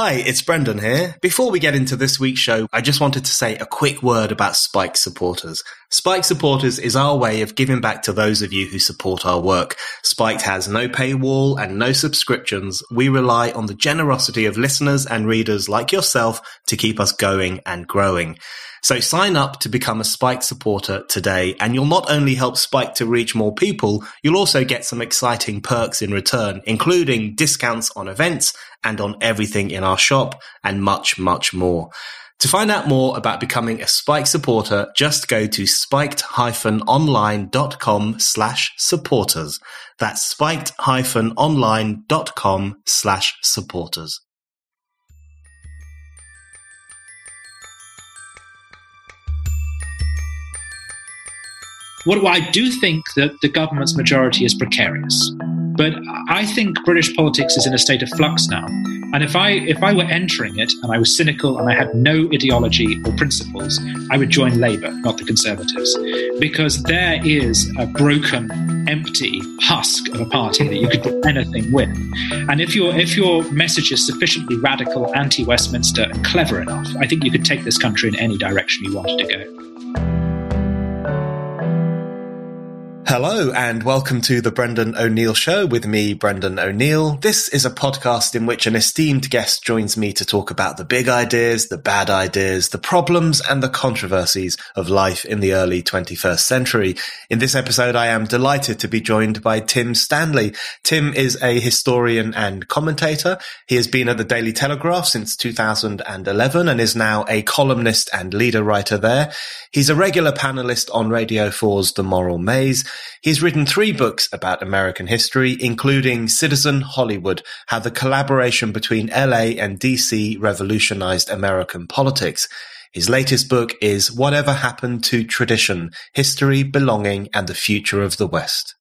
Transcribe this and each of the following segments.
Hi, it's Brendan here. Before we get into this week's show, I just wanted to say a quick word about Spiked supporters. Spiked supporters is our way of giving back to those of you who support our work. Spiked has no paywall and no subscriptions. We rely on the generosity of listeners and readers like yourself to keep us going and growing. So sign up to become a Spiked supporter today and you'll not only help Spiked to reach more people, you'll also get some exciting perks in return, including discounts on events and on everything in our shop and much, much more. To find out more about becoming a Spiked supporter, just go to spiked-online.com slash supporters. That's spiked-online.com slash supporters. What I do think that the government's majority is precarious, but I think British politics is in a state of flux now. And if I if I were entering it and I was cynical and I had no ideology or principles, I would join Labour, not the Conservatives, because there is a broken, empty husk of a party that you could do anything with. And if your if your message is sufficiently radical, anti-Westminster, and clever enough, I think you could take this country in any direction you wanted to go. Hello and welcome to the Brendan O'Neill Show with me, Brendan O'Neill. This is a podcast in which an esteemed guest joins me to talk about the big ideas, the bad ideas, the problems and the controversies of life in the early 21st century. In this episode, I am delighted to be joined by Tim Stanley. Tim is a historian and commentator. He has been at the Daily Telegraph since 2011 and is now a columnist and leader writer there. He's a regular panelist on Radio 4's The Moral Maze. He's written three books about American history, including Citizen Hollywood, how the collaboration between LA and DC revolutionized American politics. His latest book is Whatever Happened to Tradition, History, Belonging, and the Future of the West.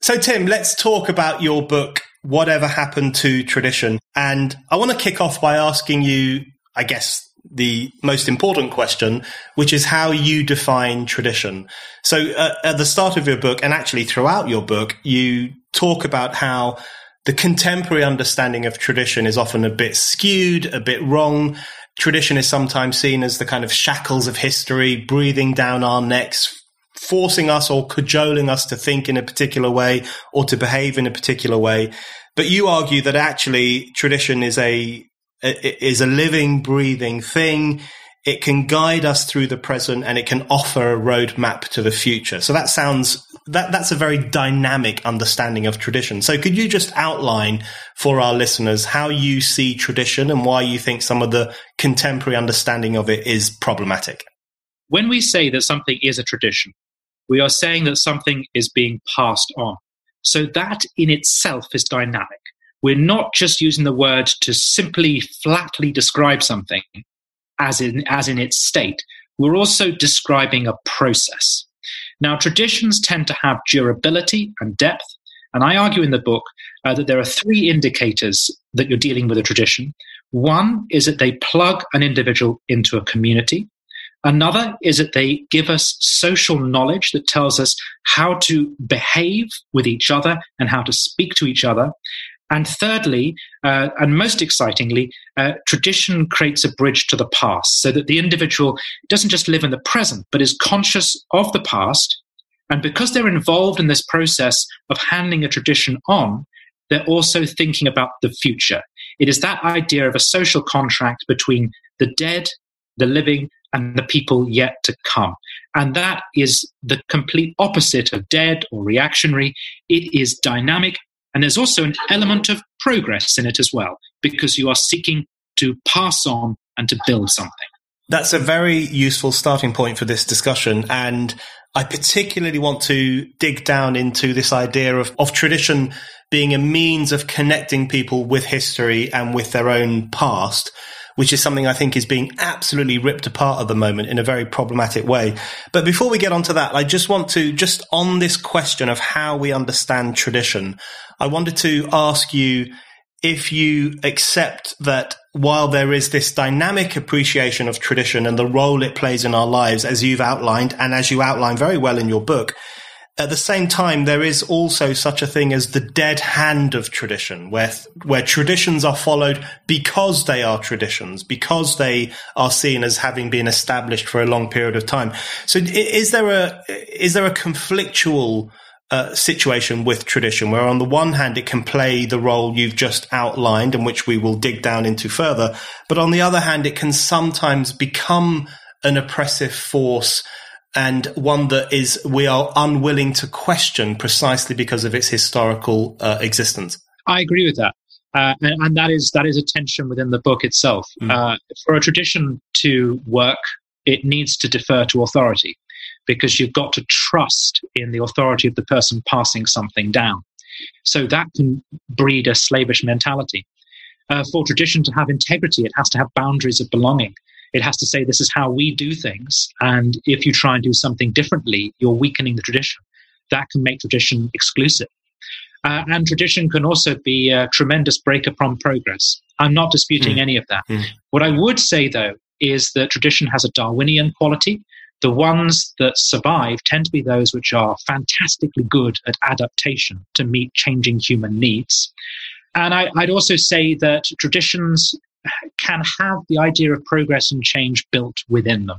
So, Tim, let's talk about your book, Whatever Happened to Tradition. And I want to kick off by asking you, I guess, the most important question, which is how you define tradition. So uh, at the start of your book, and actually throughout your book, you talk about how the contemporary understanding of tradition is often a bit skewed, a bit wrong. Tradition is sometimes seen as the kind of shackles of history breathing down our necks, forcing us or cajoling us to think in a particular way or to behave in a particular way. But you argue that actually tradition is a is a living, breathing thing. It can guide us through the present and it can offer a roadmap to the future. So that sounds, that, that's a very dynamic understanding of tradition. So could you just outline for our listeners how you see tradition and why you think some of the contemporary understanding of it is problematic? When we say that something is a tradition, we are saying that something is being passed on. So that in itself is dynamic. We're not just using the word to simply flatly describe something as in, as in its state. We're also describing a process. Now, traditions tend to have durability and depth, and I argue in the book uh, that there are three indicators that you're dealing with a tradition. One is that they plug an individual into a community. Another is that they give us social knowledge that tells us how to behave with each other and how to speak to each other. And thirdly, uh, and most excitingly, uh, tradition creates a bridge to the past so that the individual doesn't just live in the present, but is conscious of the past. And because they're involved in this process of handing a tradition on, they're also thinking about the future. It is that idea of a social contract between the dead, the living, and the people yet to come. And that is the complete opposite of dead or reactionary. It is dynamic and there's also an element of progress in it as well, because you are seeking to pass on and to build something. That's a very useful starting point for this discussion. And I particularly want to dig down into this idea of, of tradition being a means of connecting people with history and with their own past which is something I think is being absolutely ripped apart at the moment in a very problematic way. But before we get onto that, I just want to, just on this question of how we understand tradition, I wanted to ask you if you accept that while there is this dynamic appreciation of tradition and the role it plays in our lives, as you've outlined, and as you outline very well in your book, at the same time, there is also such a thing as the dead hand of tradition, where where traditions are followed because they are traditions, because they are seen as having been established for a long period of time. So, is there a is there a conflictual uh, situation with tradition, where on the one hand it can play the role you've just outlined, and which we will dig down into further, but on the other hand, it can sometimes become an oppressive force and one that is we are unwilling to question precisely because of its historical uh, existence. I agree with that. Uh, and, and, that is that is a tension within the book itself. Mm. Uh, for a tradition to work, it needs to defer to authority because you've got to trust in the authority of the person passing something down. So that can breed a slavish mentality. Uh, for tradition to have integrity, it has to have boundaries of belonging. It has to say this is how we do things. And if you try and do something differently, you're weakening the tradition. That can make tradition exclusive. Uh, and tradition can also be a tremendous breaker from progress. I'm not disputing mm. any of that. Mm. What I would say, though, is that tradition has a Darwinian quality. The ones that survive tend to be those which are fantastically good at adaptation to meet changing human needs. And I, would also say that traditions can have the idea of progress and change built within them.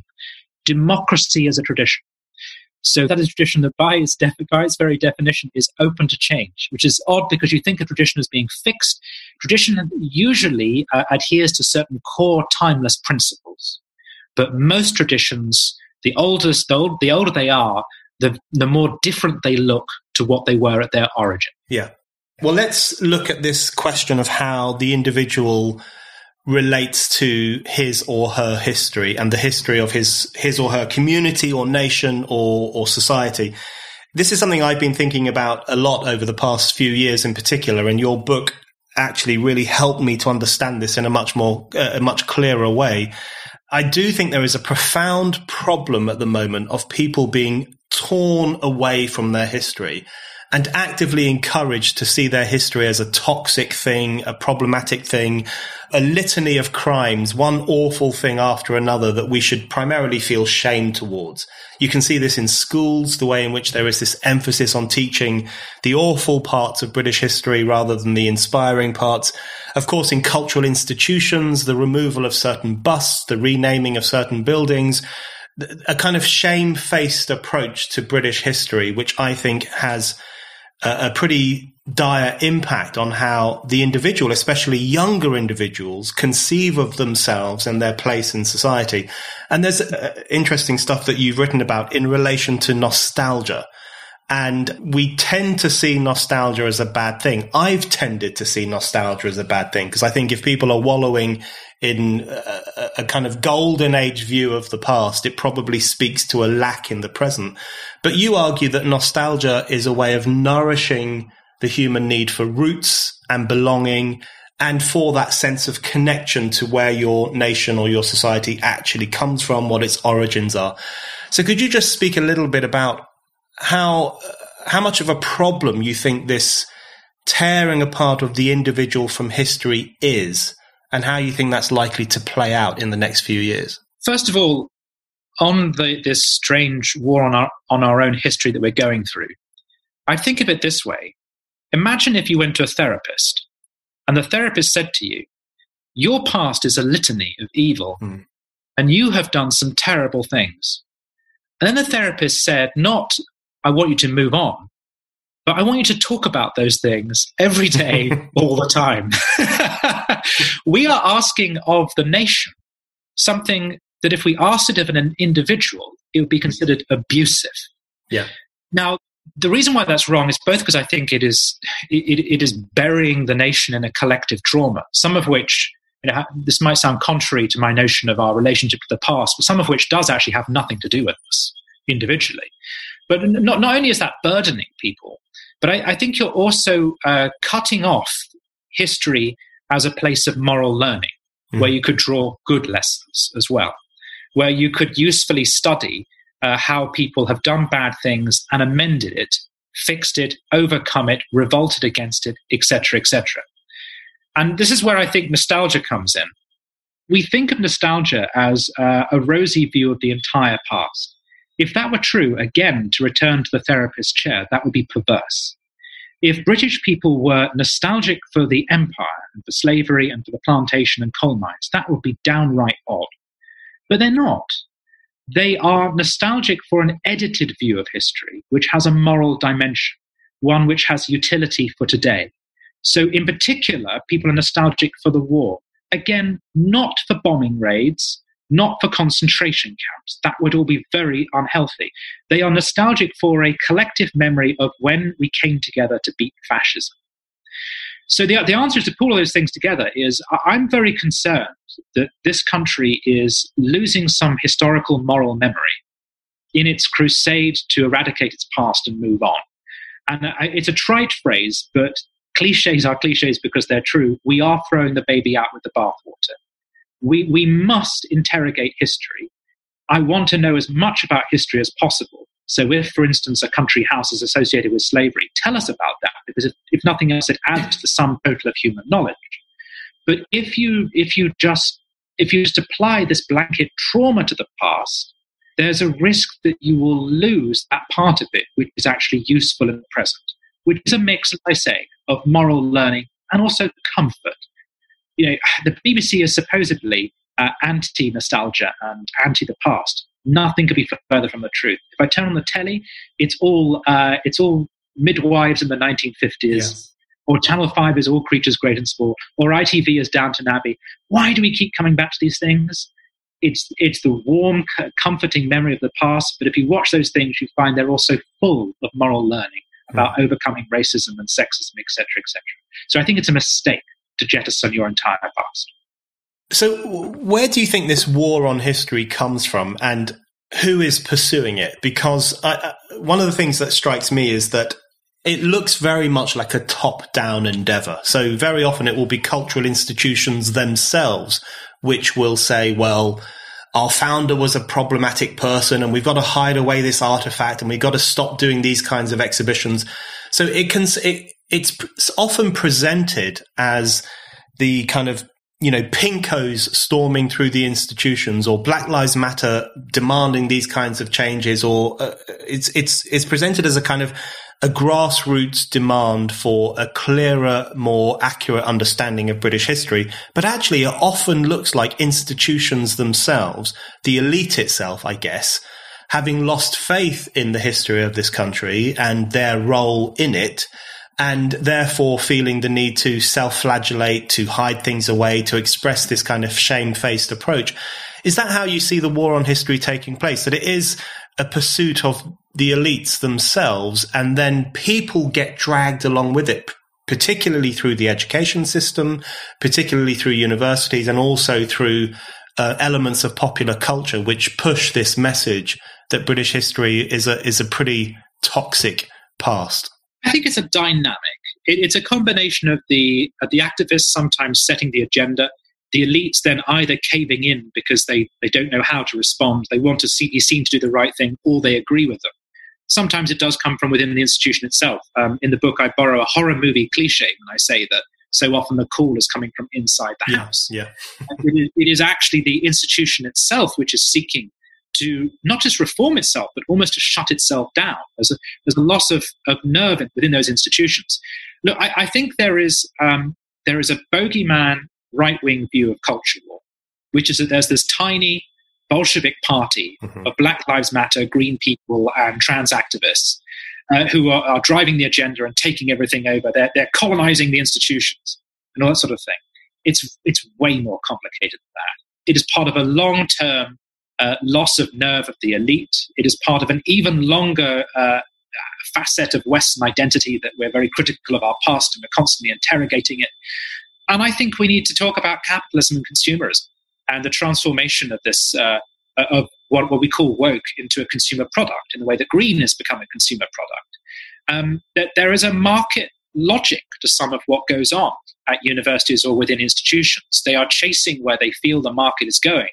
Democracy is a tradition. So that is a tradition that by its, def- by its very definition is open to change, which is odd because you think of tradition as being fixed. Tradition usually uh, adheres to certain core timeless principles. But most traditions, the oldest, the, old, the older they are, the, the more different they look to what they were at their origin. Yeah. Well, let's look at this question of how the individual relates to his or her history and the history of his his or her community or nation or or society. This is something I've been thinking about a lot over the past few years in particular and your book actually really helped me to understand this in a much more uh, a much clearer way. I do think there is a profound problem at the moment of people being torn away from their history and actively encouraged to see their history as a toxic thing, a problematic thing, a litany of crimes, one awful thing after another that we should primarily feel shame towards. You can see this in schools, the way in which there is this emphasis on teaching the awful parts of British history rather than the inspiring parts. Of course, in cultural institutions, the removal of certain busts, the renaming of certain buildings, a kind of shame-faced approach to British history, which I think has a, pretty dire impact on how the individual, especially younger individuals, conceive of themselves and their place in society. And there's uh, interesting stuff that you've written about in relation to nostalgia. And we tend to see nostalgia as a bad thing. I've tended to see nostalgia as a bad thing because I think if people are wallowing in a, a, kind of golden age view of the past, it probably speaks to a lack in the present. But you argue that nostalgia is a way of nourishing the human need for roots and belonging and for that sense of connection to where your nation or your society actually comes from, what its origins are. So could you just speak a little bit about how, how much of a problem you think this tearing apart of the individual from history is? And how you think that's likely to play out in the next few years? First of all, on the, this strange war on our, on our own history that we're going through, I think of it this way. Imagine if you went to a therapist and the therapist said to you, Your past is a litany of evil, mm. and you have done some terrible things. And then the therapist said, Not, I want you to move on, but I want you to talk about those things every day, all the time. we are asking of the nation something that if we asked it of an individual, it would be considered abusive. Yeah. Now, the reason why that's wrong is both because I think it is it, it is burying the nation in a collective trauma, some of which you know, this might sound contrary to my notion of our relationship to the past, but some of which does actually have nothing to do with us individually. But not, not only is that burdening people, but I, I think you're also uh, cutting off history as a place of moral learning, mm. where you could draw good lessons as well, where you could usefully study uh, how people have done bad things and amended it, fixed it, overcome it, revolted against it, etc., etc. And this is where I think nostalgia comes in. We think of nostalgia as uh, a rosy view of the entire past. If that were true, again, to return to the therapist chair, that would be perverse. If British people were nostalgic for the empire and for slavery and for the plantation and coal mines, that would be downright odd. But they're not. They are nostalgic for an edited view of history, which has a moral dimension, one which has utility for today. So, in particular, people are nostalgic for the war. Again, not for bombing raids, not for concentration camps. That would all be very unhealthy. They are nostalgic for a collective memory of when we came together to beat fascism. So the, the answer to pull all those things together is I'm very concerned that this country is losing some historical moral memory in its crusade to eradicate its past and move on. And it's a trite phrase, but cliches are cliches because they're true. We are throwing the baby out with the bathwater. We, we must interrogate history. I want to know as much about history as possible. So, if, for instance, a country house is associated with slavery, tell us about that, because if, if nothing else, it adds to the sum total of human knowledge. But if you if you just if you just apply this blanket trauma to the past, there's a risk that you will lose that part of it which is actually useful in the present, which is a mix, as I say, of moral learning and also comfort. You know, the BBC is supposedly uh, anti nostalgia and anti the past. Nothing could be further from the truth. If I turn on the telly, it's all uh, it's all midwives in the 1950s. Yes. Or Channel 5 is All Creatures Great and Small, or ITV is Downton Abbey. Why do we keep coming back to these things? It's, it's the warm, comforting memory of the past, but if you watch those things, you find they're also full of moral learning about mm. overcoming racism and sexism, etc., etc. So I think it's a mistake to jettison your entire past. So, where do you think this war on history comes from, and who is pursuing it? Because I, one of the things that strikes me is that it looks very much like a top down endeavor. So, very often it will be cultural institutions themselves which will say, well, our founder was a problematic person and we've got to hide away this artifact and we've got to stop doing these kinds of exhibitions. So it can, it, it's often presented as the kind of you know, pinkos storming through the institutions or Black Lives Matter demanding these kinds of changes or uh, it's, it's, it's presented as a kind of a grassroots demand for a clearer, more accurate understanding of British history. But actually, it often looks like institutions themselves, the elite itself, I guess, having lost faith in the history of this country and their role in it, and therefore feeling the need to self flagellate, to hide things away, to express this kind of shamefaced approach. Is that how you see the war on history taking place? That it is a pursuit of the elites themselves, and then people get dragged along with it, particularly through the education system, particularly through universities, and also through uh, elements of popular culture which push this message that British history is a is a pretty toxic past. I think it's a dynamic. It, it's a combination of the of the activists sometimes setting the agenda, the elites then either caving in because they, they don't know how to respond, they want to see, be seen to do the right thing, or they agree with them. Sometimes it does come from within the institution itself. Um, in the book, I borrow a horror movie cliche when I say that so often the call is coming from inside the house. Yeah. it, is, it is actually the institution itself which is seeking to not just reform itself, but almost to shut itself down. There's a, there's a loss of, of nerve within those institutions. Look, I, I think there is um, there is a bogeyman right wing view of culture war, which is that there's this tiny Bolshevik party mm-hmm. of Black Lives Matter, Green people, and trans activists uh, who are, are, driving the agenda and taking everything over. They're, they're colonizing the institutions and all that sort of thing. It's, it's way more complicated than that. It is part of a long term uh, loss of nerve of the elite. It is part of an even longer uh, facet of Western identity that we're very critical of our past and we're constantly interrogating it. And I think we need to talk about capitalism and consumerism and the transformation of this, uh, of what, what we call woke into a consumer product in the way that green has become a consumer product. Um, that there is a market logic to some of what goes on at universities or within institutions. They are chasing where they feel the market is going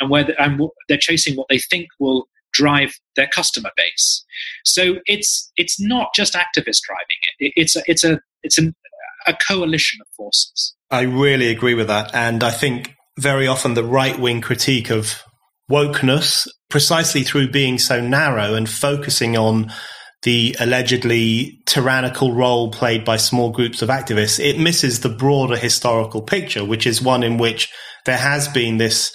and where and they're chasing what they think will drive their customer base. So it's it's not just activists driving it. It's a, it's a it's an, a coalition of forces. I really agree with that. And I think very often the right wing critique of wokeness precisely through being so narrow and focusing on the allegedly tyrannical role played by small groups of activists, it misses the broader historical picture, which is one in which there has been this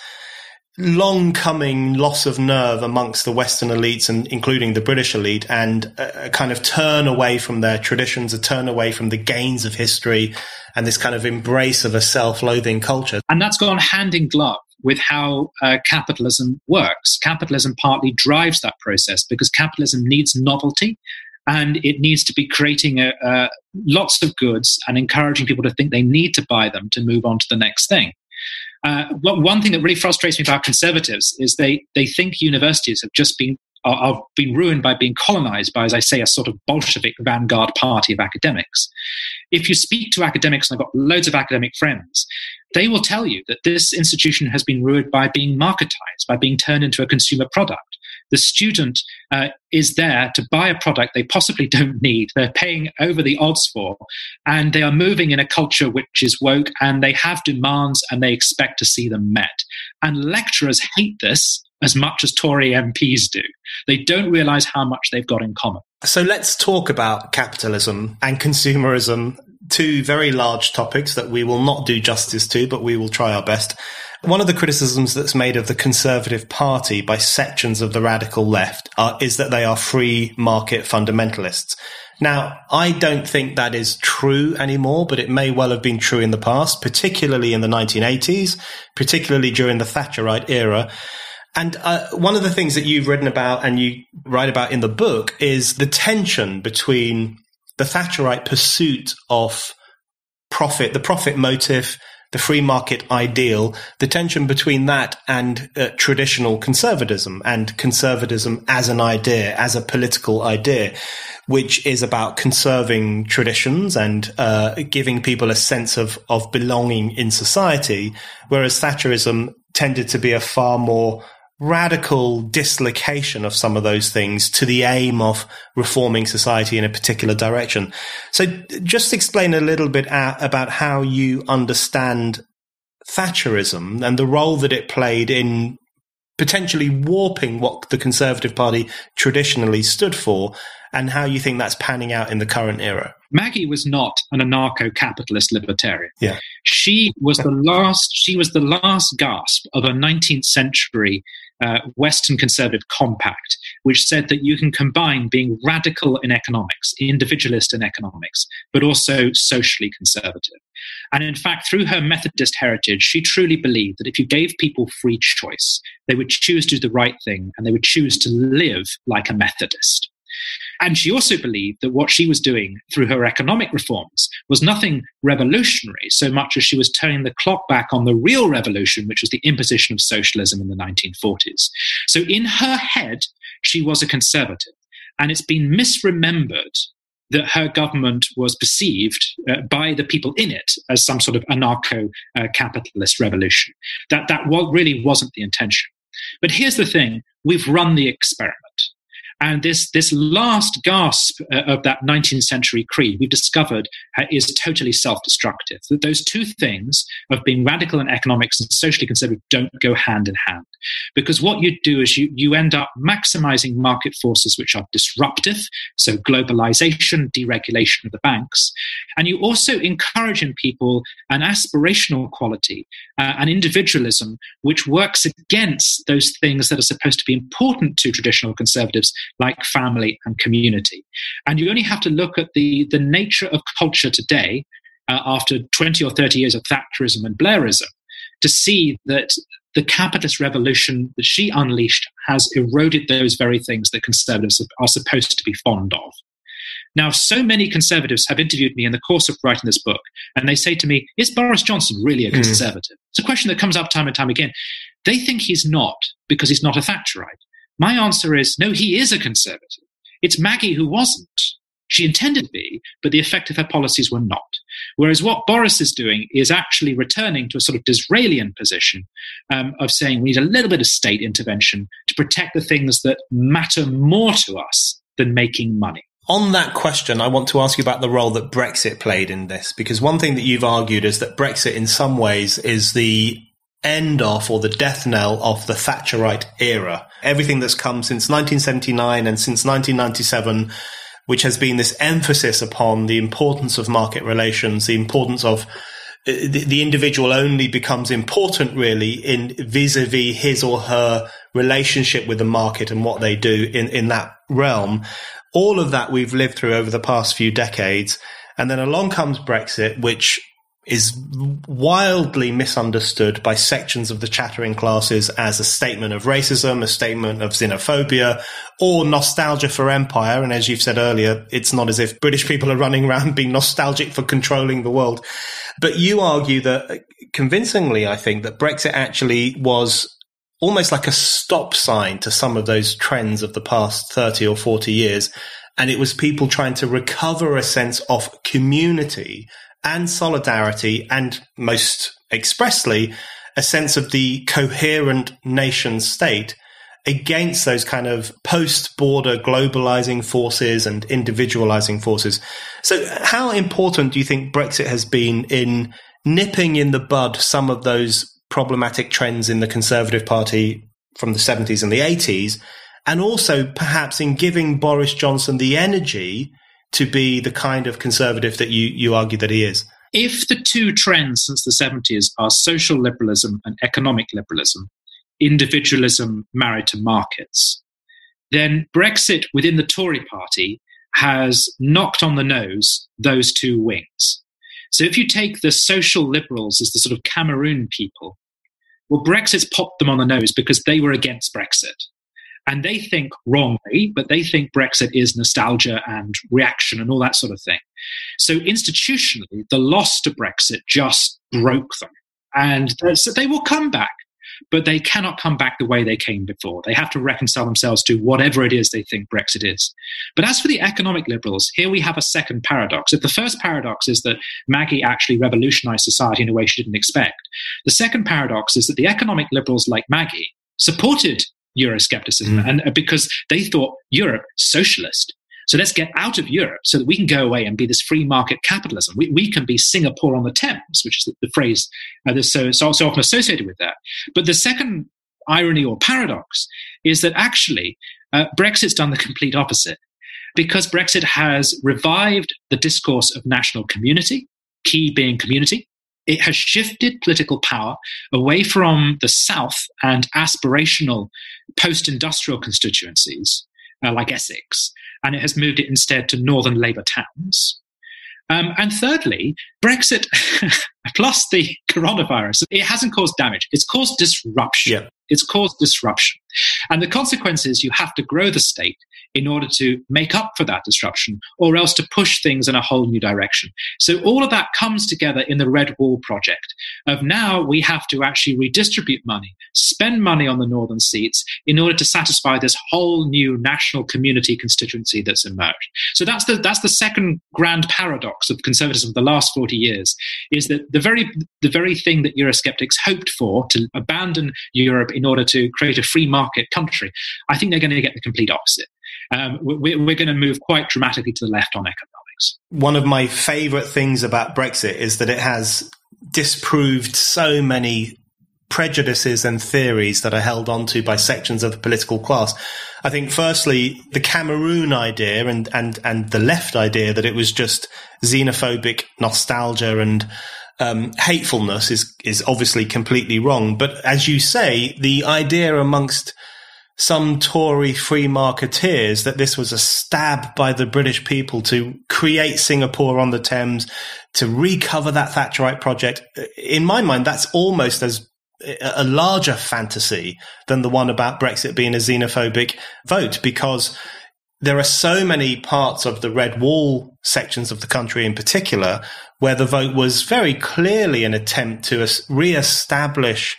long coming loss of nerve amongst the Western elites and including the British elite and a, kind of turn away from their traditions, a turn away from the gains of history and this kind of embrace of a self-loathing culture. And that's gone hand in glove with how uh, capitalism works. Capitalism partly drives that process because capitalism needs novelty and it needs to be creating a, a, lots of goods and encouraging people to think they need to buy them to move on to the next thing. Uh, one thing that really frustrates me about conservatives is they, they think universities have just been are, are ruined by being colonized by, as I say, a sort of Bolshevik vanguard party of academics. If you speak to academics, and I've got loads of academic friends, they will tell you that this institution has been ruined by being marketized, by being turned into a consumer product. The student uh, is there to buy a product they possibly don't need, they're paying over the odds for, and they are moving in a culture which is woke and they have demands and they expect to see them met. And lecturers hate this as much as Tory MPs do. They don't realize how much they've got in common. So let's talk about capitalism and consumerism, two very large topics that we will not do justice to, but we will try our best. One of the criticisms that's made of the Conservative Party by sections of the radical left are, is that they are free market fundamentalists. Now, I don't think that is true anymore, but it may well have been true in the past, particularly in the 1980s, particularly during the Thatcherite era. And uh, one of the things that you've written about and you write about in the book is the tension between the Thatcherite pursuit of profit, the profit motive, the free market ideal, the tension between that and uh, traditional conservatism and conservatism as an idea, as a political idea, which is about conserving traditions and uh, giving people a sense of, of belonging in society, whereas Thatcherism tended to be a far more radical dislocation of some of those things to the aim of reforming society in a particular direction. So just explain a little bit about how you understand Thatcherism and the role that it played in potentially warping what the Conservative Party traditionally stood for and how you think that's panning out in the current era. Maggie was not an anarcho-capitalist libertarian. Yeah. She was the last she was the last gasp of a 19th century uh, Western conservative compact, which said that you can combine being radical in economics, individualist in economics, but also socially conservative. And in fact, through her Methodist heritage, she truly believed that if you gave people free choice, they would choose to do the right thing and they would choose to live like a Methodist. And she also believed that what she was doing through her economic reforms was nothing revolutionary so much as she was turning the clock back on the real revolution, which was the imposition of socialism in the 1940s. So in her head, she was a conservative. And it's been misremembered that her government was perceived uh, by the people in it as some sort of anarcho uh, capitalist revolution. That, that really wasn't the intention. But here's the thing we've run the experiment. And this, this last gasp uh, of that 19th century creed we've discovered uh, is totally self destructive. That those two things of being radical in economics and socially conservative don't go hand in hand. Because what you do is you, you end up maximizing market forces which are disruptive, so globalization, deregulation of the banks. And you also encourage in people an aspirational quality, uh, an individualism, which works against those things that are supposed to be important to traditional conservatives like family and community. And you only have to look at the, the nature of culture today uh, after 20 or 30 years of Thatcherism and Blairism to see that the capitalist revolution that she unleashed has eroded those very things that conservatives are supposed to be fond of. Now, so many conservatives have interviewed me in the course of writing this book, and they say to me, Is Boris Johnson really a hmm. conservative? Mm. It's a question that comes up time and time again. They think he's not because he's not a Thatcherite. My answer is no, he is a conservative. It's Maggie who wasn't. She intended to be, but the effect of her policies were not. Whereas what Boris is doing is actually returning to a sort of Disraelian position um, of saying we need a little bit of state intervention to protect the things that matter more to us than making money. On that question, I want to ask you about the role that Brexit played in this, because one thing that you've argued is that Brexit, in some ways, is the end of or the death knell of the Thatcherite era. Everything that's come since 1979 and since 1997, which has been this emphasis upon the importance of market relations, the importance of uh, the, the individual only becomes important really in vis-a-vis his or her relationship with the market and what they do in, in that realm. All of that we've lived through over the past few decades. And then along comes Brexit, which is wildly misunderstood by sections of the chattering classes as a statement of racism, a statement of xenophobia, or nostalgia for empire. And as you've said earlier, it's not as if British people are running around being nostalgic for controlling the world. But you argue that uh, convincingly, I think, that Brexit actually was almost like a stop sign to some of those trends of the past 30 or 40 years. And it was people trying to recover a sense of community and solidarity and most expressly a sense of the coherent nation state against those kind of post border globalizing forces and individualizing forces. So how important do you think Brexit has been in nipping in the bud some of those problematic trends in the Conservative Party from the 70s and the 80s? And also perhaps in giving Boris Johnson the energy to be the kind of conservative that you, you argue that he is. If the two trends since the 70s are social liberalism and economic liberalism, individualism married to markets, then Brexit within the Tory party has knocked on the nose those two wings. So if you take the social liberals as the sort of Cameroon people, well, Brexit's popped them on the nose because they were against Brexit. And they think wrongly, but they think Brexit is nostalgia and reaction and all that sort of thing. So institutionally, the loss to Brexit just broke them. And uh, so they will come back, but they cannot come back the way they came before. They have to reconcile themselves to whatever it is they think Brexit is. But as for the economic liberals, here we have a second paradox. If the first paradox is that Maggie actually revolutionized society in a way she didn't expect, the second paradox is that the economic liberals like Maggie supported Euroscepticism, mm. and uh, because they thought Europe socialist. So let's get out of Europe so that we can go away and be this free market capitalism. We, we can be Singapore on the Thames, which is the, the phrase uh, that's so, so, so often associated with that. But the second irony or paradox is that actually uh, Brexit's done the complete opposite because Brexit has revived the discourse of national community, key being community, it has shifted political power away from the South and aspirational post industrial constituencies uh, like Essex, and it has moved it instead to northern Labour towns. Um, and thirdly, Brexit plus the coronavirus, it hasn't caused damage, it's caused disruption. Yeah. It's caused disruption. And the consequence is you have to grow the state in order to make up for that disruption or else to push things in a whole new direction. So all of that comes together in the Red Wall project of now we have to actually redistribute money, spend money on the northern seats in order to satisfy this whole new national community constituency that's emerged. So that's the that's the second grand paradox of conservatism of the last 40 years is that the very the very thing that Eurosceptics hoped for to abandon Europe in order to create a free market country, I think they're going to get the complete opposite um, we're, we're going to move quite dramatically to the left on economics. One of my favorite things about Brexit is that it has disproved so many prejudices and theories that are held onto by sections of the political class. I think firstly, the Cameroon idea and, and, and the left idea that it was just xenophobic nostalgia and um, hatefulness is, is obviously completely wrong. But as you say, the idea amongst some Tory free marketeers that this was a stab by the British people to create Singapore on the Thames, to recover that Thatcherite project. In my mind, that's almost as a larger fantasy than the one about Brexit being a xenophobic vote because there are so many parts of the red wall sections of the country in particular where the vote was very clearly an attempt to re-establish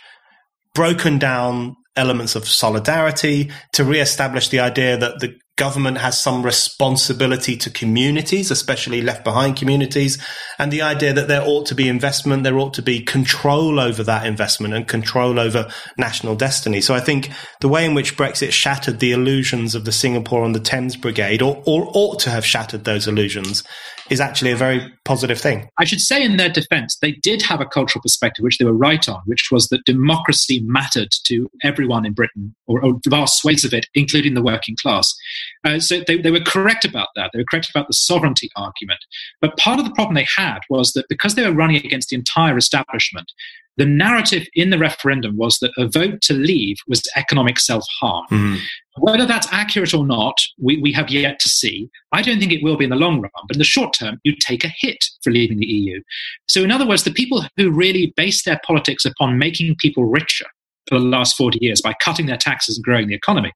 broken down elements of solidarity, to re-establish the idea that the government has some responsibility to communities, especially left behind communities, and the idea that there ought to be investment, there ought to be control over that investment and control over national destiny. So I think the way in which Brexit shattered the illusions of the Singapore on the Thames Brigade, or, or ought to have shattered those illusions, is actually a very positive thing. I should say, in their defense, they did have a cultural perspective, which they were right on, which was that democracy mattered to everyone in Britain, or, or vast swathes of it, including the working class. Uh, so they, they were correct about that. They were correct about the sovereignty argument. But part of the problem they had was that because they were running against the entire establishment, the narrative in the referendum was that a vote to leave was economic self harm. Mm. Whether that's accurate or not, we, we have yet to see. I don't think it will be in the long run, but in the short term, you take a hit for leaving the EU. So, in other words, the people who really base their politics upon making people richer for the last 40 years by cutting their taxes and growing the economy,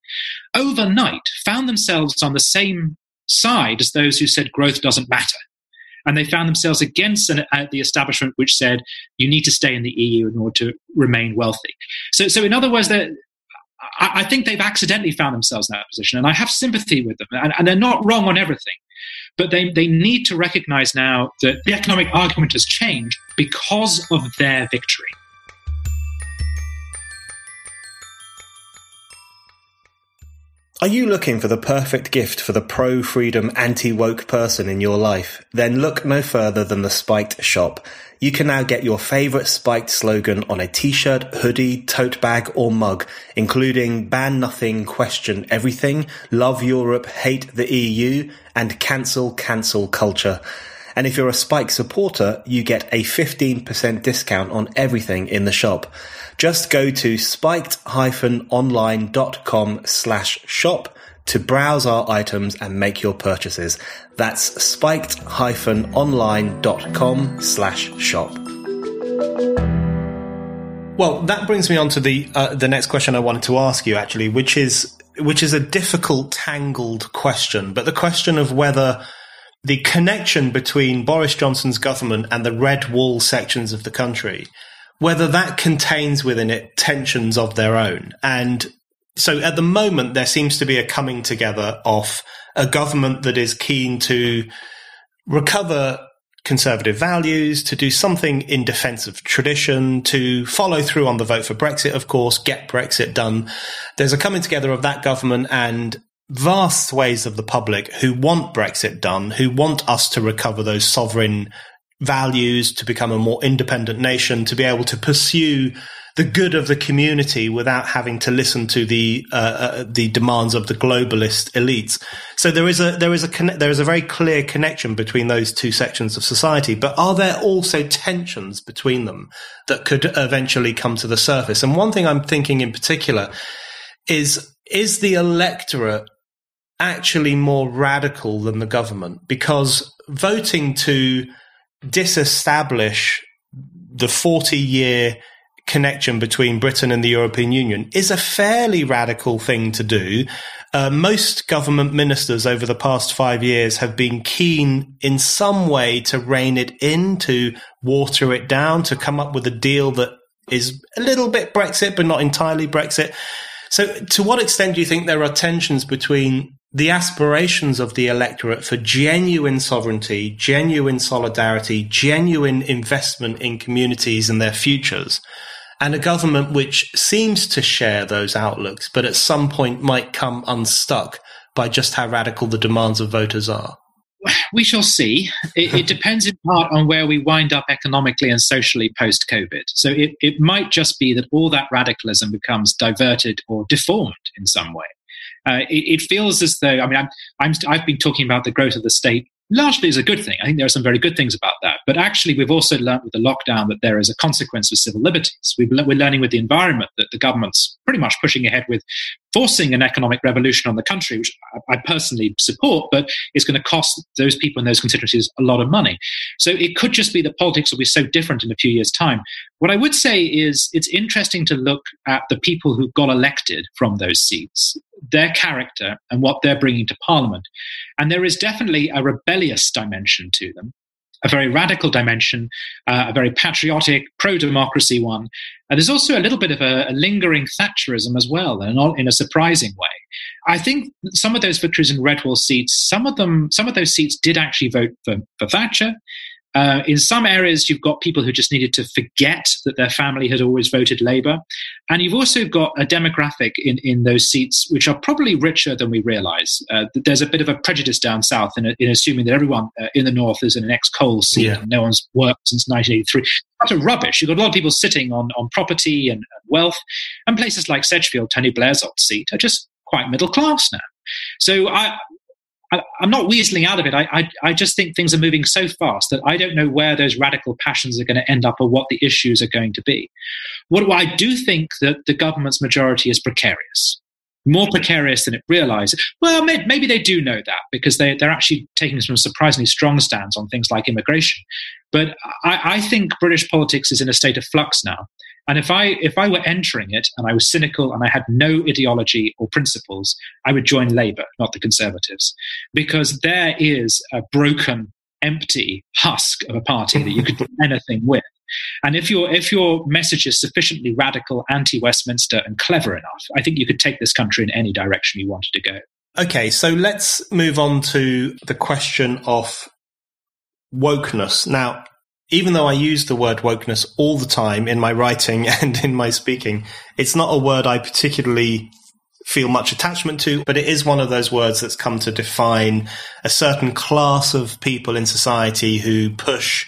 overnight found themselves on the same side as those who said growth doesn't matter and they found themselves against an, uh, the establishment which said you need to stay in the EU in order to remain wealthy. So, so in other words, I, I think they've accidentally found themselves in that position, and I have sympathy with them, and, and they're not wrong on everything. But they, they need to recognize now that the economic argument has changed because of their victory. Are you looking for the perfect gift for the pro freedom, anti woke person in your life? Then look no further than the Spiked shop. You can now get your favorite Spiked slogan on a t-shirt, hoodie, tote bag, or mug, including ban nothing, question everything, love Europe, hate the EU, and cancel, cancel culture. And if you're a Spiked supporter, you get a 15% discount on everything in the shop. Just go to spiked-online.com slash shop to browse our items and make your purchases. That's spiked-online.com slash shop. Well, that brings me on to the uh, the next question I wanted to ask you actually, which is which is a difficult, tangled question, but the question of whether the connection between Boris Johnson's government and the red wall sections of the country whether that contains within it tensions of their own. And so at the moment, there seems to be a coming together of a government that is keen to recover conservative values, to do something in defense of tradition, to follow through on the vote for Brexit, of course, get Brexit done. There's a coming together of that government and vast swathes of the public who want Brexit done, who want us to recover those sovereign values, to become a more independent nation, to be able to pursue the good of the community without having to listen to the uh, uh, the demands of the globalist elites. So there is a there is a there is a very clear connection between those two sections of society. But are there also tensions between them that could eventually come to the surface? And one thing I'm thinking in particular is is the electorate actually more radical than the government because voting to disestablish the 40 year connection between Britain and the European Union is a fairly radical thing to do. Uh, most government ministers over the past five years have been keen in some way to rein it in, to water it down, to come up with a deal that is a little bit Brexit, but not entirely Brexit. So, to what extent do you think there are tensions between the aspirations of the electorate for genuine sovereignty, genuine solidarity, genuine investment in communities and their futures, and a government which seems to share those outlooks, but at some point might come unstuck by just how radical the demands of voters are? We shall see. It, it, depends in part on where we wind up economically and socially post COVID. So it, it might just be that all that radicalism becomes diverted or deformed in some way. Uh, it, it, feels as though I mean I'm, I'm I've been talking about the growth of the state largely is a good thing. I think there are some very good things about that. But actually, we've also learned with the lockdown that there is a consequence of civil liberties. we are learning with the environment that the government's pretty much pushing ahead with forcing an economic revolution on the country, which I, personally support, but is going to cost those people in those constituencies a lot of money. So it could just be that politics will be so different in a few years' time. What I would say is it's interesting to look at the people who got elected from those seats, their character, and what they're bringing to Parliament. And there is definitely a rebellious dimension to them a very radical dimension, uh, a very patriotic, pro democracy one. And there's also a little bit of a, a lingering Thatcherism as well, and in a surprising way. I think some of those victories in red wall seats, some of them, some of those seats did actually vote for, for Thatcher. Uh, in some areas, you've got people who just needed to forget that their family had always voted Labour. And you've also got a demographic in, in those seats which are probably richer than we realize. Uh, there's a bit of a prejudice down south in, in assuming that everyone uh, in the north is in an ex coal seat yeah. and no one's worked since 1983. That's a rubbish. You've got a lot of people sitting on, on property and, and wealth. And places like Sedgefield, Tony Blair's old seat, are just quite middle class now. So I, I, am not weaseling out of it. I, I, I, just think things are moving so fast that I don't know where those radical passions are going to end up or what the issues are going to be. What, what I do think that the government's majority is precarious, more precarious than it realizes. Well, may, maybe they do know that because they, they're actually taking some surprisingly strong stands on things like immigration. But I, I think British politics is in a state of flux now. And if I if I were entering it and I was cynical and I had no ideology or principles, I would join Labour, not the Conservatives, because there is a broken, empty husk of a party that you could do anything with. And if your if your message is sufficiently radical, anti-Westminster, and clever enough, I think you could take this country in any direction you wanted to go. Okay, so let's move on to the question of wokeness. Now, even though I use the word wokeness all the time in my writing and in my speaking, it's not a word I particularly feel much attachment to, but it is one of those words that's come to define a certain class of people in society who push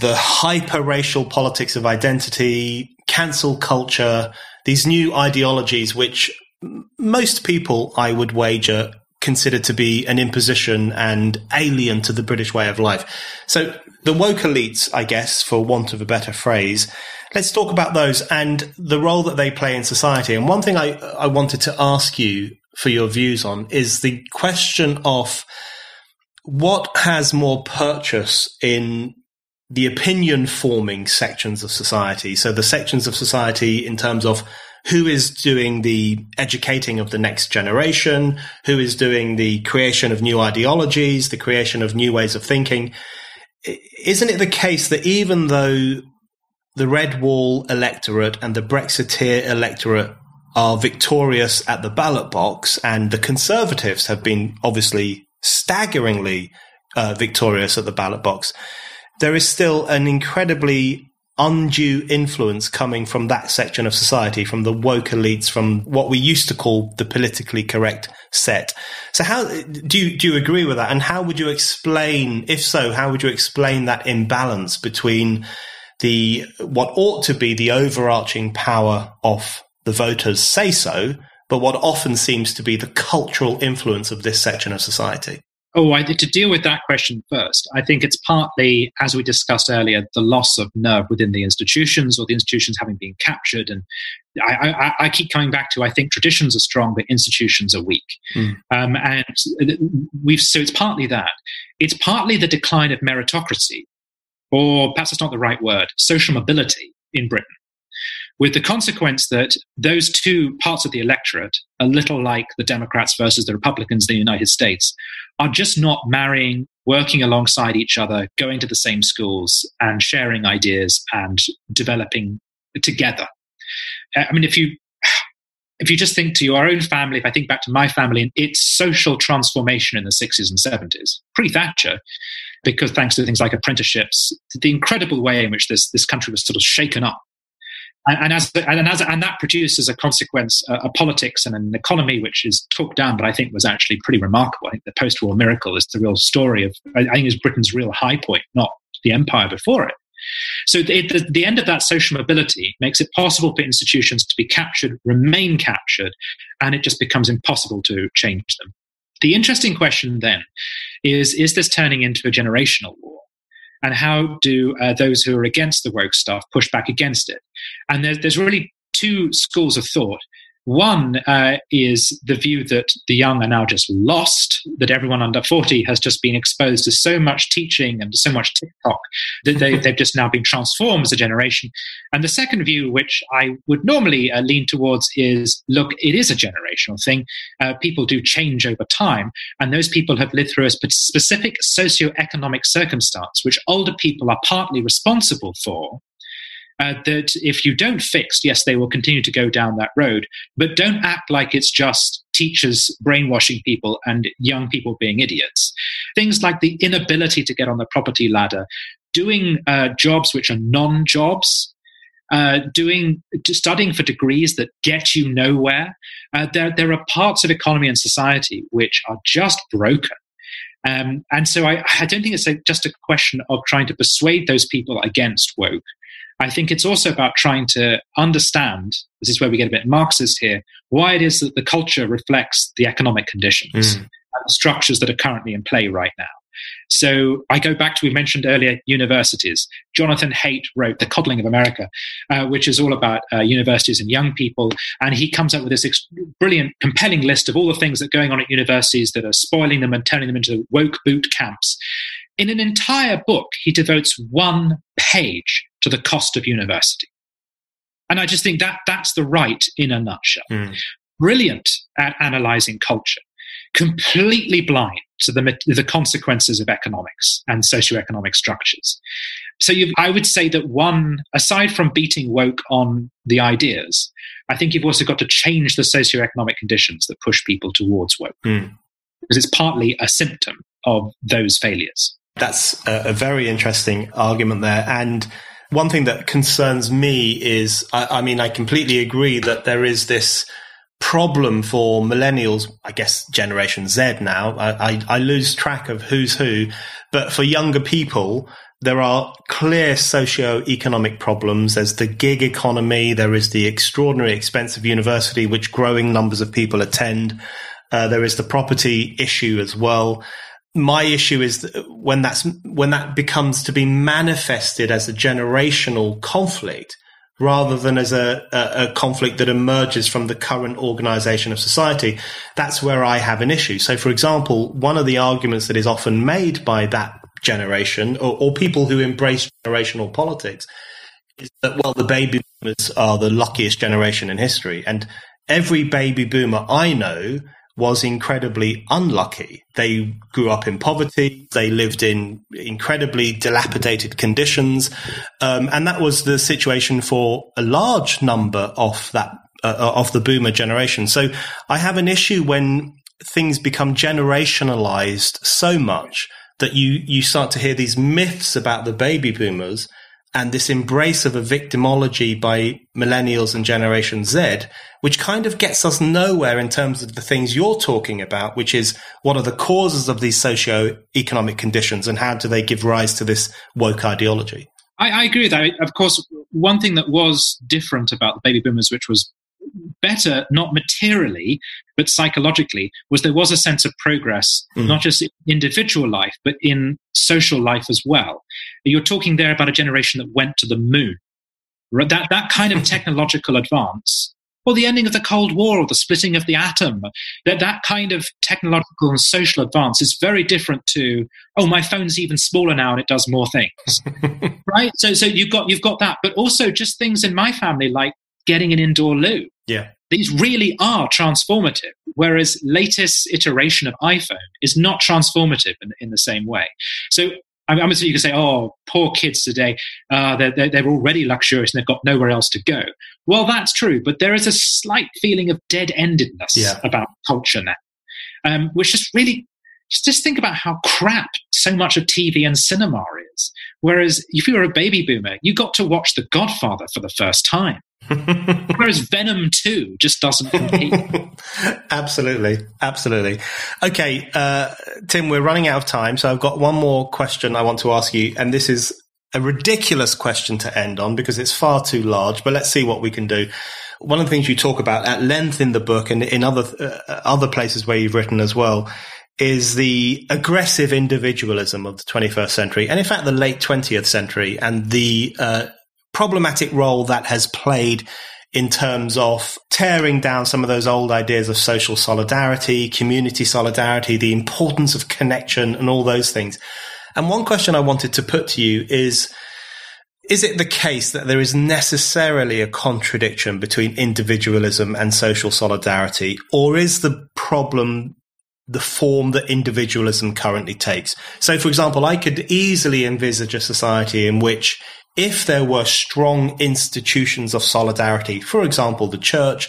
the hyper racial politics of identity, cancel culture, these new ideologies, which most people, I would wager, considered to be an imposition and alien to the British way of life. So the woke elites, I guess, for want of a better phrase, let's talk about those and the role that they play in society. And one thing I, I wanted to ask you for your views on is the question of what has more purchase in the opinion forming sections of society. So the sections of society in terms of who is doing the educating of the next generation, who is doing the creation of new ideologies, the creation of new ways of thinking. Isn't it the case that even though the Red Wall electorate and the Brexiteer electorate are victorious at the ballot box, and the Conservatives have been obviously staggeringly uh, victorious at the ballot box, there is still an incredibly undue influence coming from that section of society, from the woke elites, from what we used to call the politically correct set. So how do you, do you agree with that? And how would you explain, if so, how would you explain that imbalance between the, what ought to be the overarching power of the voters say so, but what often seems to be the cultural influence of this section of society? Oh, I, to deal with that question first, I think it's partly, as we discussed earlier, the loss of nerve within the institutions or the institutions having been captured. And I, I, I keep coming back to I think traditions are strong, but institutions are weak. Mm. Um, and we've so it's partly that. It's partly the decline of meritocracy, or perhaps it's not the right word, social mobility in Britain with the consequence that those two parts of the electorate, a little like the Democrats versus the Republicans in the United States, are just not marrying, working alongside each other, going to the same schools, and sharing ideas and developing together. Uh, I mean, if you if you just think to your own family, if I think back to my family and its social transformation in the 60s and 70s, pre Thatcher, because thanks to things like apprenticeships, the incredible way in which this, this country was sort of shaken up and, as and as and that produces a consequence a, a, politics and an economy which is talked down, but I think was actually pretty remarkable. I think the post-war miracle is the real story of I think is Britain's real high point, not the empire before it. So the, the, end of that social mobility makes it possible for institutions to be captured, remain captured, and it just becomes impossible to change them. The interesting question then is is this turning into a generational war? And how do uh, those who are against the woke stuff push back against it? And there's, there's really two schools of thought. One uh, is the view that the young are now just lost, that everyone under 40 has just been exposed to so much teaching and so much TikTok that they, have just now been transformed as a generation. And the second view, which I would normally uh, lean towards, is look, it is a generational thing. Uh, people do change over time, and those people have lived through a specific socio-economic circumstance, which older people are partly responsible for uh, that if you don't fix, yes, they will continue to go down that road, but don't act like it's just teachers brainwashing people and young people being idiots. Things like the inability to get on the property ladder, doing uh, jobs which are non jobs. uh, doing studying for degrees that get you nowhere. Uh, there, there are parts of economy and society which are just broken. Um, and so I, I, don't think it's a, just a question of trying to persuade those people against woke. I think it's also about trying to understand this is where we get a bit Marxist here why it is that the culture reflects the economic conditions mm. and the structures that are currently in play right now. So I go back to, we mentioned earlier, universities. Jonathan Haidt wrote The Coddling of America, uh, which is all about uh, universities and young people. And he comes up with this ex- brilliant, compelling list of all the things that are going on at universities that are spoiling them and turning them into woke boot camps. In an entire book, he devotes one page to the cost of university. And I just think that that's the right in a nutshell. Mm. Brilliant at analyzing culture, completely blind to the, the consequences of economics and socioeconomic structures. So I would say that one, aside from beating woke on the ideas, I think you've also got to change the socioeconomic conditions that push people towards woke. Mm. Because it's partly a symptom of those failures. That's a, a very interesting argument there. And one thing that concerns me is, I, I mean, I completely agree that there is this problem for millennials, I guess Generation Z now. I, I, I, lose track of who's who, but for younger people, there are clear socio-economic problems. There's the gig economy. There is the extraordinary expensive university, which growing numbers of people attend. Uh, there is the property issue as well my issue is that when that's when that becomes to be manifested as a generational conflict rather than as a, a, a, conflict that emerges from the current organization of society that's where i have an issue. So for example one of the arguments that is often made by that generation or, or people who embrace generational politics is that well the baby boomers are the luckiest generation in history. And every baby boomer i know was incredibly unlucky. They grew up in poverty. They lived in incredibly dilapidated conditions. Um, and that was the situation for a large number of that, uh, of the boomer generation. So I have an issue when things become generationalized so much that you, you start to hear these myths about the baby boomers and this embrace of a victimology by millennials and Generation Z, which kind of gets us nowhere in terms of the things you're talking about, which is what are the causes of these socio-economic conditions and how do they give rise to this woke ideology? I, I agree with that. Of course, one thing that was different about the baby boomers, which was better, not materially, but psychologically, was there was a sense of progress, mm. not just in individual life, but in social life as well. You're talking there about a generation that went to the moon. That, that kind of technological advance, or the ending of the Cold War, or the splitting of the atom, that, that kind of technological and social advance is very different to, oh, my phone's even smaller now and it does more things. right? So, so you've got, you've got that, but also just things in my family like getting an indoor loo. Yeah. These really are transformative, whereas latest iteration of iPhone is not transformative in, in the same way. So I'm, I'm you can say, oh, poor kids today, uh, they're, they're, they're, already luxurious and they've got nowhere else to go. Well, that's true, but there is a slight feeling of dead endedness yeah. about culture now, um, which just really just, just think about how crap so much of TV and cinema is. Whereas if you were a baby boomer, you got to watch The Godfather for the first time. Whereas Venom 2 just doesn't compete. absolutely. Absolutely. Okay, uh, Tim, we're running out of time. So I've got one more question I want to ask you. And this is a ridiculous question to end on because it's far too large, but let's see what we can do. One of the things you talk about at length in the book and in other, uh, other places where you've written as well is the aggressive individualism of the 21st century, and in fact the late 20th century, and the uh, problematic role that has played in terms of tearing down some of those old ideas of social solidarity, community solidarity, the importance of connection, and all those things. And one question I wanted to put to you is, is it the case that there is necessarily a contradiction between individualism and social solidarity, or is the problem the form that individualism currently takes. So, for example, I could easily envisage a society in which if there were strong institutions of solidarity, for example, the church,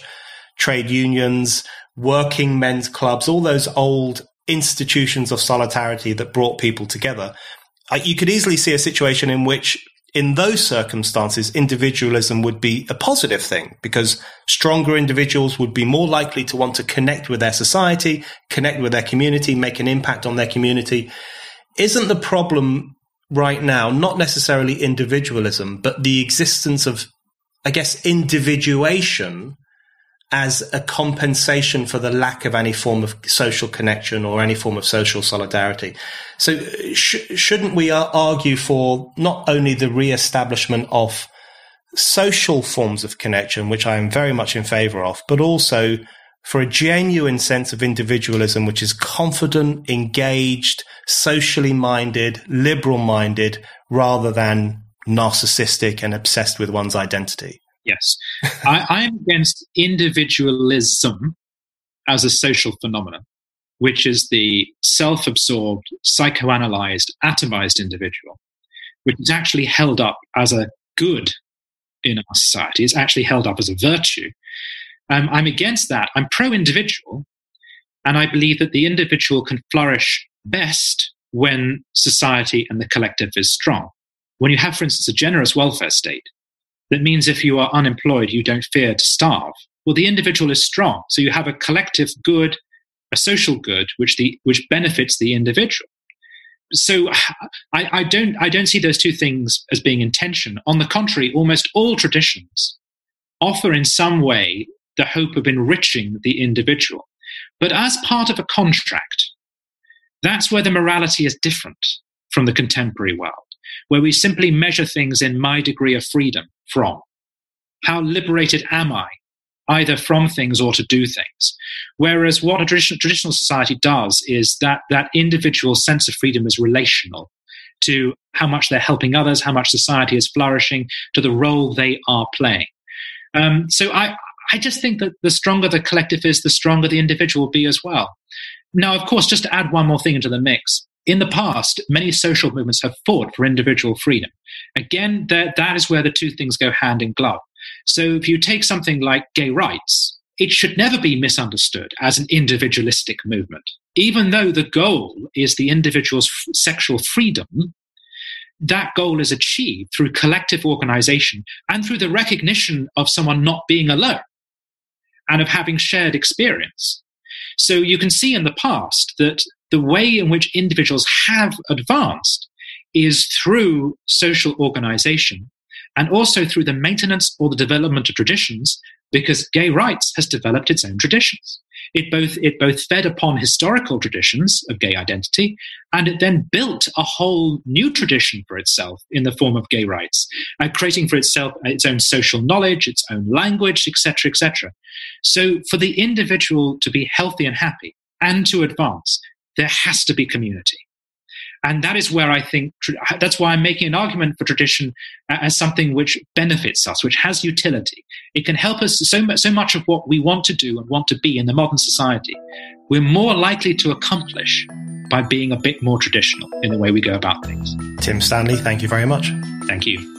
trade unions, working men's clubs, all those old institutions of solidarity that brought people together, uh, you could easily see a situation in which in those circumstances, individualism would be a positive thing because stronger individuals would be more likely to want to connect with their society, connect with their community, make an impact on their community. Isn't the problem right now not necessarily individualism, but the existence of, I guess, individuation as a compensation for the lack of any form of social connection or any form of social solidarity. So sh- shouldn't we argue for not only the re-establishment of social forms of connection, which I am very much in favor of, but also for a genuine sense of individualism, which is confident, engaged, socially minded, liberal minded, rather than narcissistic and obsessed with one's identity. Yes. I, am against individualism as a social phenomenon, which is the self absorbed, psychoanalyzed, atomized individual, which is actually held up as a good in our society. It's actually held up as a virtue. Um, I'm against that. I'm pro individual, and I believe that the individual can flourish best when society and the collective is strong. When you have, for instance, a generous welfare state, that means if you are unemployed, you don't fear to starve. Well, the individual is strong. So you have a collective good, a social good, which, the, which benefits the individual. So I, I, don't, I don't see those two things as being in tension. On the contrary, almost all traditions offer in some way the hope of enriching the individual. But as part of a contract, that's where the morality is different from the contemporary world, where we simply measure things in my degree of freedom from? How liberated am I, either from things or to do things? Whereas what a traditional, traditional society does is that that individual sense of freedom is relational to how much they're helping others, how much society is flourishing, to the role they are playing. Um, so I, I just think that the stronger the collective is, the stronger the individual will be as well. Now, of course, just to add one more thing into the mix, in the past, many social movements have fought for individual freedom. Again, that, that is where the two things go hand in glove. So if you take something like gay rights, it should never be misunderstood as an individualistic movement. Even though the goal is the individual's f- sexual freedom, that goal is achieved through collective organization and through the recognition of someone not being alone and of having shared experience. So you can see in the past that the way in which individuals have advanced is through social organization and also through the maintenance or the development of traditions because gay rights has developed its own traditions it both it both fed upon historical traditions of gay identity and it then built a whole new tradition for itself in the form of gay rights uh, creating for itself its own social knowledge its own language etc etc so for the individual to be healthy and happy and to advance there has to be community. And that is where I think that's why I'm making an argument for tradition uh, as something which benefits us, which has utility. It can help us so much, so much of what we want to do and want to be in the modern society. We're more likely to accomplish by being a bit more traditional in the way we go about things. Tim Stanley, thank you very much. Thank you.